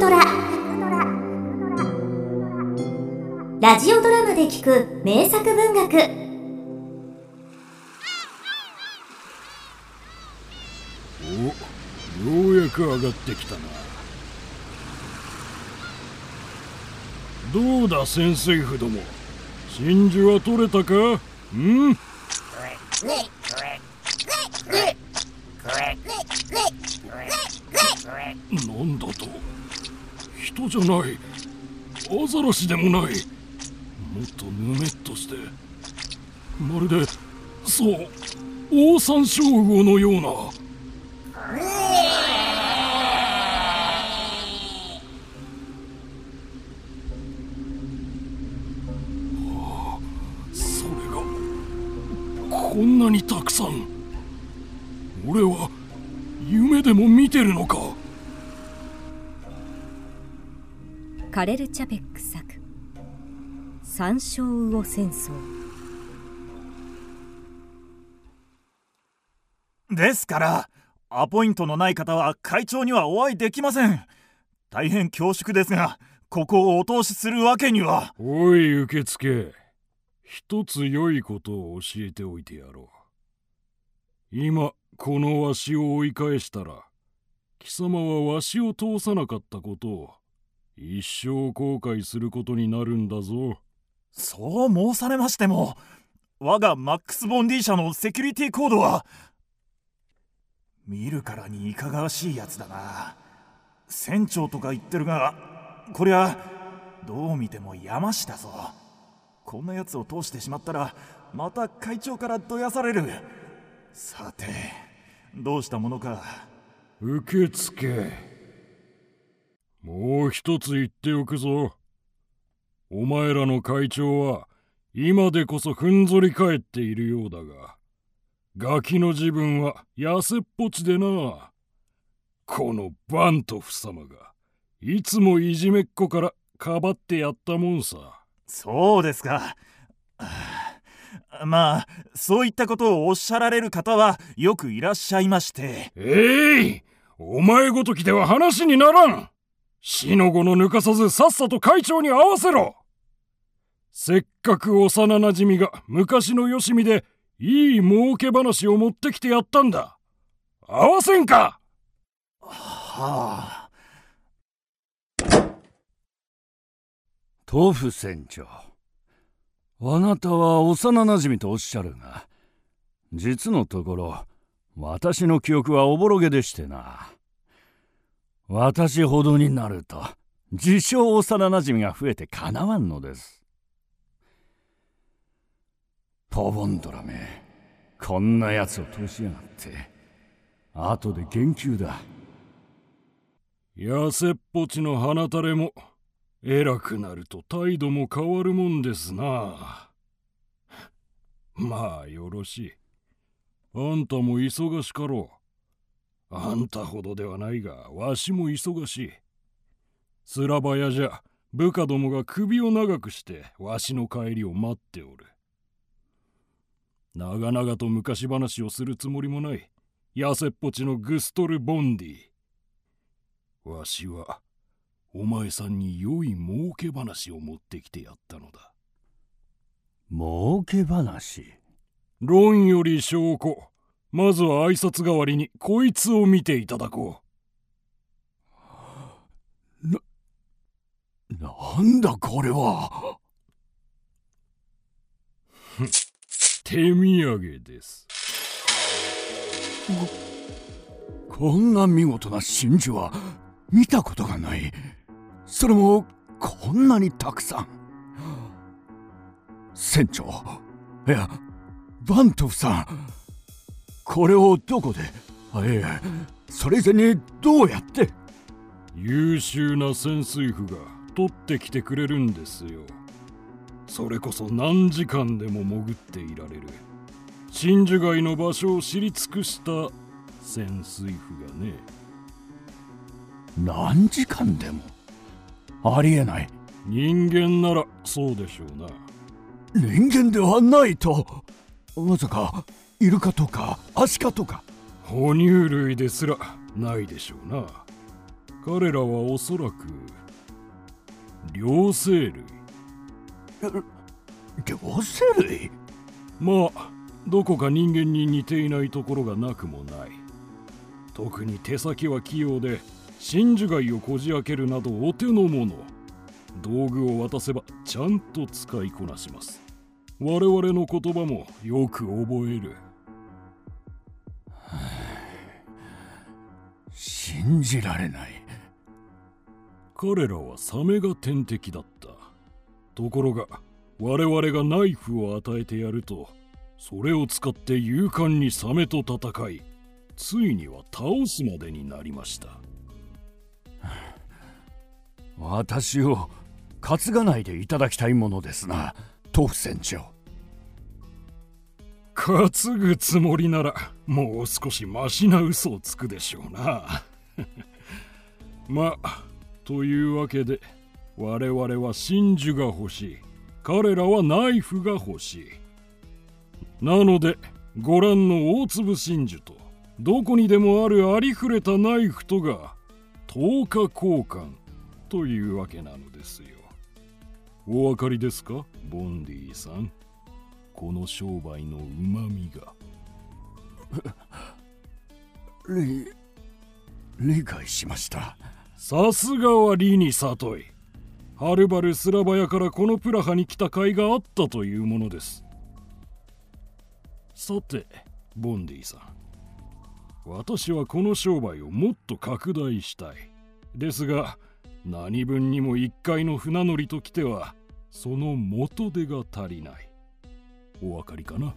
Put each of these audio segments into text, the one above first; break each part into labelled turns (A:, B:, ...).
A: トラ。ラジオドラマで聞く名作文学。
B: おようやく上がってきたな。どうだ潜水夫ども。真珠は取れたか？うん？なんだと人じゃない。アザラシでもない。もっとぬめっとして。まるでそうオオサンショウウオのような。それがこんなにたくさん。俺は夢でも見てるのか。
C: カレル・チャペック作「山椒魚戦争」
D: ですからアポイントのない方は会長にはお会いできません。大変恐縮ですがここをお通しするわけには。
B: おい受付。一つ良いことを教えておいてやろう。今このわしを追い返したら貴様はわしを通さなかったことを一生後悔することになるんだぞ。
D: そう申されましても我がマックス・ボンディ社のセキュリティコードは見るからにいかがわしいやつだな。船長とか言ってるがこりゃどう見ても山下ぞ。こんなやつを通してしまったらまた会長からどやされる。さてどうしたものか。
B: 受付もう一つ言っておくぞ。お前らの会長は今でこそふんぞり返っているようだがガキの自分は痩せっぽちでな。このバントフ様がいつもいじめっ子からかばってやったもんさ。
D: そうですか。まあそういったことをおっしゃられる方はよくいらっしゃいまして。
B: えい、お前ごときでは話にならん死の子の抜かさずさっさと会長に合わせろ。せっかく幼なじみが昔のよしみでいい儲け話を持ってきてやったんだ。合わせんか！
D: はあ。
E: 豆腐船長。あなたは幼なじみとおっしゃるが実のところ私の記憶はおぼろげでしてな。私ほどになると自称幼なじみが増えてかなわんのです。ポボンドラめこんなやつを通しやがって。後で言及だ。
B: 痩せっぽちの鼻垂れも偉くなると態度も変わるもんですな。まあよろしい。あんたも忙しかろう。あんたほどではないがわしも忙しい。スラバヤじゃ部下どもが首を長くしてわしの帰りを待っておる。長々と昔話をするつもりもない痩せっぽちのグストル・ボンディ。わしはお前さんに良い儲け話を持ってきてやったのだ。
E: 儲け話？
B: 論より証拠まずは挨拶代わりにこいつを見ていただこ
E: なんだこれは。
B: 手土産です。
E: こんな見事な真珠は見たことがない。それもこんなにたくさん。船長いやバントフさんこれをどこで？あいえそれ以前にどうやって？
B: 優秀な潜水夫が取ってきてくれるんですよ。それこそ何時間でも潜っていられる。真珠街の場所を知り尽くした潜水夫がね。
E: 何時間でも？ありえない。
B: 人間ならそうでしょうな。
E: 人間ではないと。まさかイルカとかアシカとか。
B: 哺乳類ですらないでしょうな。彼らはおそらく両生類。
E: 両生類？
B: まあどこか人間に似ていないところがなくもない。特に手先は器用で真珠貝をこじ開けるなどお手の物道具を渡せばちゃんと使いこなします。我々の言葉もよく覚える
E: 信じられない。
B: 彼らはサメが天敵だった。ところが我々がナイフを与えてやるとそれを使って勇敢にサメと戦いついには倒すまでになりました。
E: 私を担がないでいただきたいものですな豆腐船長。
B: 担ぐつもりならもう少しマシな嘘をつくでしょうな まあというわけで我々は真珠が欲しい。彼らはナイフが欲しい。なのでご覧の大粒真珠とどこにでもあるありふれたナイフとが10日交換というわけなのですよ。お分かりですかボンディさん。この商売のうまみが。
E: 理解しました。
B: さすがはリに里いはるばるスラバヤからこのプラハに来た甲斐があったというものです。さてボンディさん。私はこの商売をもっと拡大したい。ですが何分にも一回の船乗りときてはその元手が足りない。お分かりかな？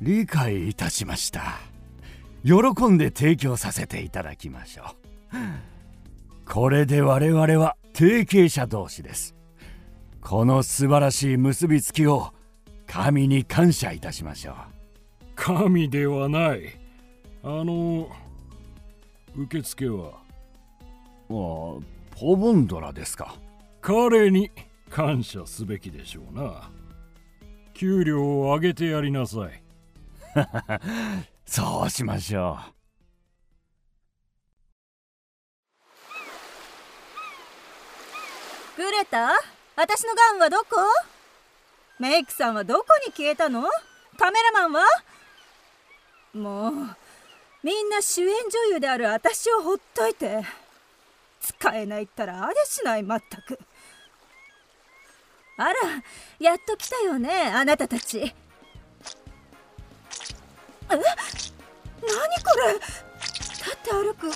E: 理解いたしました喜んで提供させていただきましょう。これで我々は提携者同士です。この素晴らしい結びつきを神に感謝いたしましょう。
B: 神ではない。あの受付は？
E: あポボンドラですか。
B: 彼に感謝すべきでしょうな。給料を上げてやりなさい
E: そうしましょう。
F: グレタ私のガウンはどこ？メイクさんはどこに消えたの？カメラマンは？もうみんな主演女優である私をほっといて使えないったらあれしないまったく。あらやっと来たよねあなたたち。え何これ立って歩くイ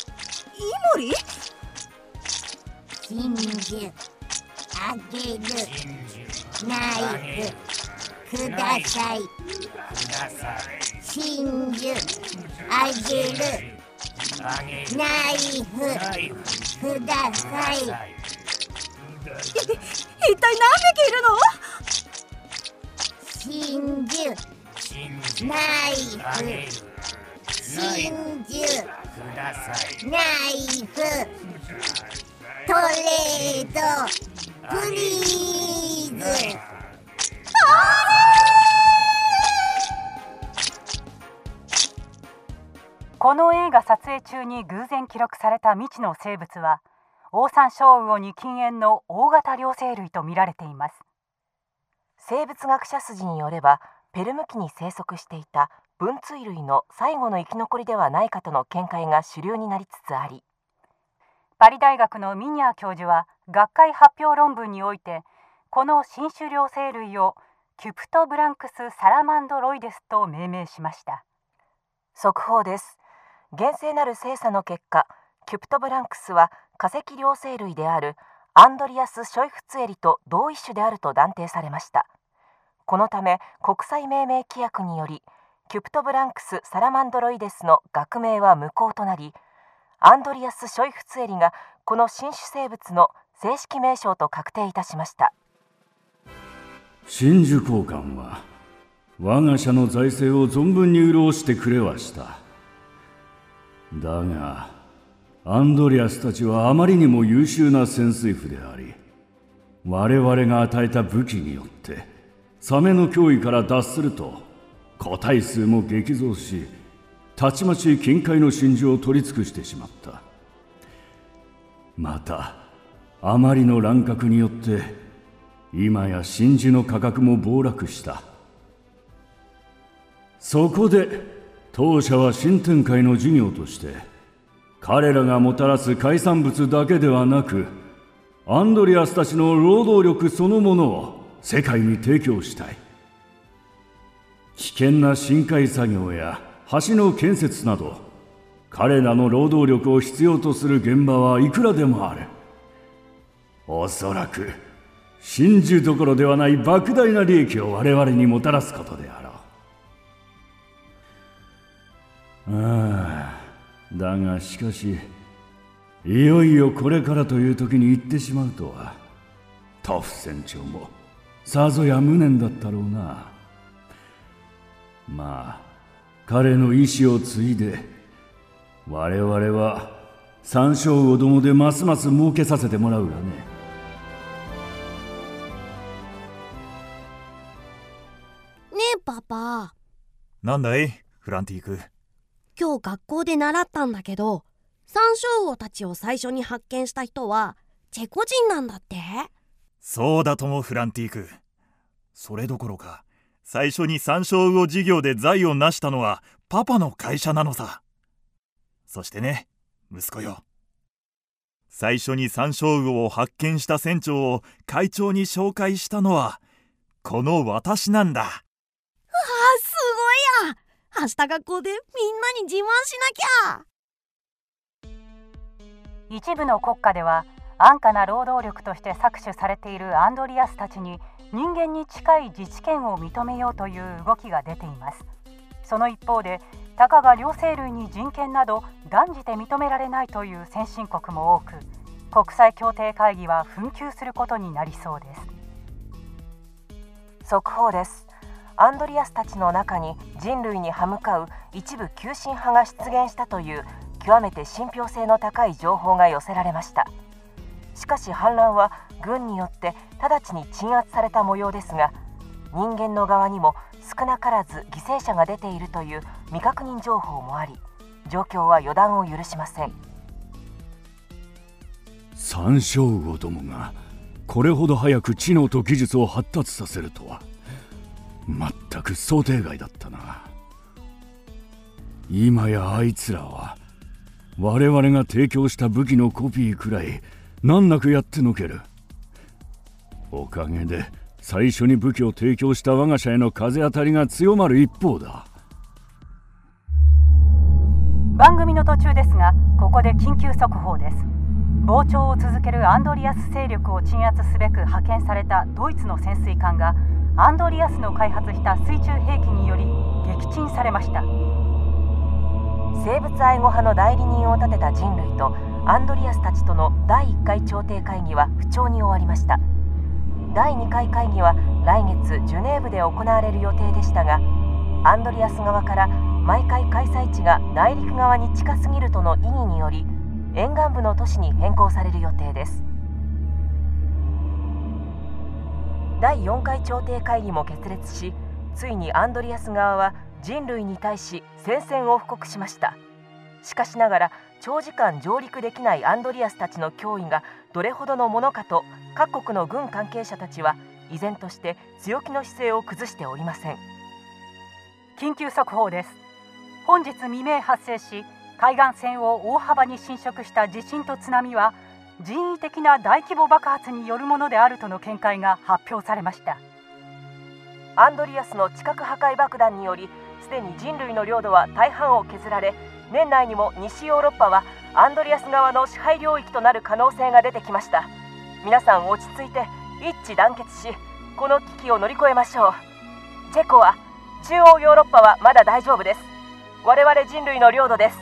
F: モリ
A: 真珠あげるナイフください真珠あげるナイフください
F: 一体何匹いるの
A: 真珠ナイフ真珠ナイフトレードプリーズ
G: この映画撮影中に偶然記録された未知の生物はオオサンショウウオに禁煙の大型両生類と見られています。
H: 生物学者筋によればペルム紀に生息していた分髄類の最後の生き残りではないかとの見解が主流になりつつあり
G: パリ大学のミニャー教授は学会発表論文においてこの新種両生類をキュプトブランクス・サラマンドロイデスと命名しました。
H: 速報です。厳正なる精査の結果キュプトブランクスは化石両生類であるアンドリアス・ショイフツエリと同一種であると断定されました。このため国際命名規約によりキュプトブランクス・サラマンドロイデスの学名は無効となりアンドリアス・ショイフツエリがこの新種生物の正式名称と確定いたしました。
E: 真珠交換は我が社の財政を存分に潤してくれはした。だがアンドリアスたちはあまりにも優秀な潜水夫であり我々が与えた武器によってサメの脅威から脱すると個体数も激増したちまち近海の真珠を取り尽くしてしまった。またあまりの乱獲によって今や真珠の価格も暴落した。そこで当社は新展開の事業として彼らがもたらす海産物だけではなくアンドリアスたちの労働力そのものを世界に提供したい。危険な深海作業や橋の建設など彼らの労働力を必要とする現場はいくらでもある。おそらく真珠どころではない莫大な利益を我々にもたらすことであろう。ああだがしかしいよいよこれからという時に行ってしまうとはトフ船長もさぞや無念だったろうな。まあ彼の意志を継いで我々は三章魚どもでますます儲けさせてもらうがね。
A: ねえパパ。
D: なんだいフランティーク。
A: 今日学校で習ったんだけど山椒魚たちを最初に発見した人はチェコ人なんだって
D: そうだともフランティーク。それどころか最初に山椒魚事業で財を成したのはパパの会社なのさ。そしてね息子よ。最初に山椒魚を発見した船長を会長に紹介したのはこの私なんだ。
A: あすごいや。明日学校でみんなに自慢しなきゃ。
G: 一部の国家では安価な労働力として搾取されているアンドリアスたちに人間に近い自治権を認めようという動きが出ています。その一方でたかが両生類に人権など断じて認められないという先進国も多く国際協定会議は紛糾することになりそうです。
H: 速報です。アンドリアスたちの中に人類に歯向かう一部急進派が出現したという極めて信憑性の高い情報が寄せられました。しかし反乱は軍によって直ちに鎮圧された模様ですが人間の側にも少なからず犠牲者が出ているという未確認情報もあり状況は予断を許しません。
E: 三章魚どもがこれほど早く知能と技術を発達させるとは全く想定外だったな。今やあいつらは我々が提供した武器のコピーくらい難なくやってのける。おかげで最初に武器を提供した我が社への風当たりが強まる一方だ。
G: 番組の途中ですがここで緊急速報です。膨張を続けるアンドリアス勢力を鎮圧すべく派遣されたドイツの潜水艦がアンドリアスの開発した水中兵器により撃沈されました。
H: 生物愛護派の代理人を立てた人類とアンドリアスたちとの第1回調停会議は不調に終わりました。第2回会議は来月ジュネーブで行われる予定でしたがアンドリアス側から毎回開催地が内陸側に近すぎるとの異議により沿岸部の都市に変更される予定です。第4回調停会議も決裂しついにアンドリアス側は人類に対し宣戦を布告しました。しかしながら長時間上陸できないアンドリアスたちの脅威がどれほどのものかと各国の軍関係者たちは依然として強気の姿勢を崩しておりません。
G: 緊急速報です。本日未明発生し海岸線を大幅に侵食した地震と津波は人為的な大規模爆発によるものであるとの見解が発表されました。
H: アンドリアスの地殻破壊爆弾によりすでに人類の領土は大半を削られ年内にも西ヨーロッパはアンドリアス側の支配領域となる可能性が出てきました。皆さん落ち着いて一致団結しこの危機を乗り越えましょう。チェコは中央ヨーロッパはまだ大丈夫です。我々人類の領土です。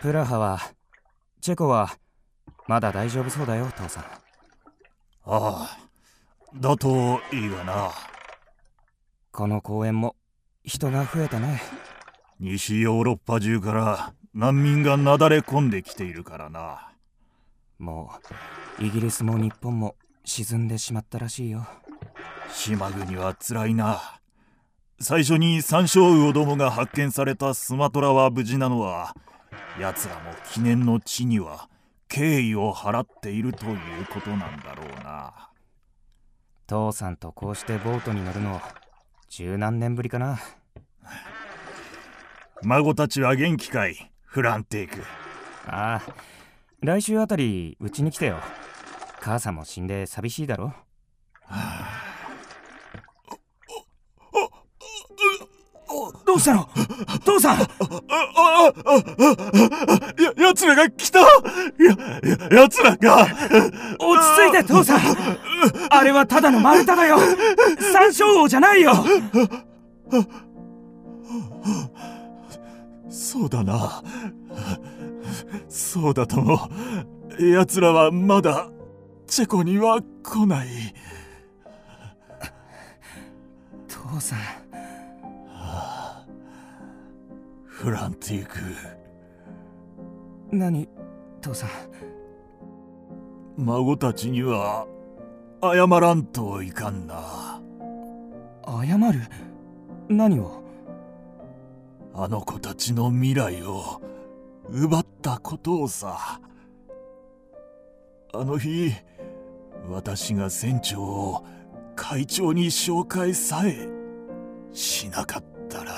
I: プラハはチェコはまだ大丈夫そうだよ父さん。
D: ああだといいがな。
I: この公園も人が増えたね。
D: 西ヨーロッパ中から難民がなだれ込んできているからな。
I: もうイギリスも日本も沈んでしまったらしいよ。
D: 島国はつらいな。最初に山椒魚どもが発見されたスマトラは無事なのは奴らも記念の地には敬意を払っているということなんだろうな。
I: 父さんとこうしてボートに乗るの十何年ぶりかな。
D: 孫たちは元気かい？フランテイク
I: ああ来週あたりうちに来てよ。母さんも死んで寂しいだろ、はあどうしたの？父さんあ、あ、あ、
D: や、奴らが来た？や、や、奴らが
I: 落ち着いて父さんあれはただの丸太だよ山椒王じゃないよ
D: そうだな。そうだとも。奴らはまだ、チェコには来ない。
I: 父さん。
D: フランティーク。
I: 何、父さん。
D: 孫たちには、謝らんといかんな。
I: 謝る？何を？
D: あの子たちの未来を奪ったことをさあの日私が船長を会長に紹介さえしなかったら。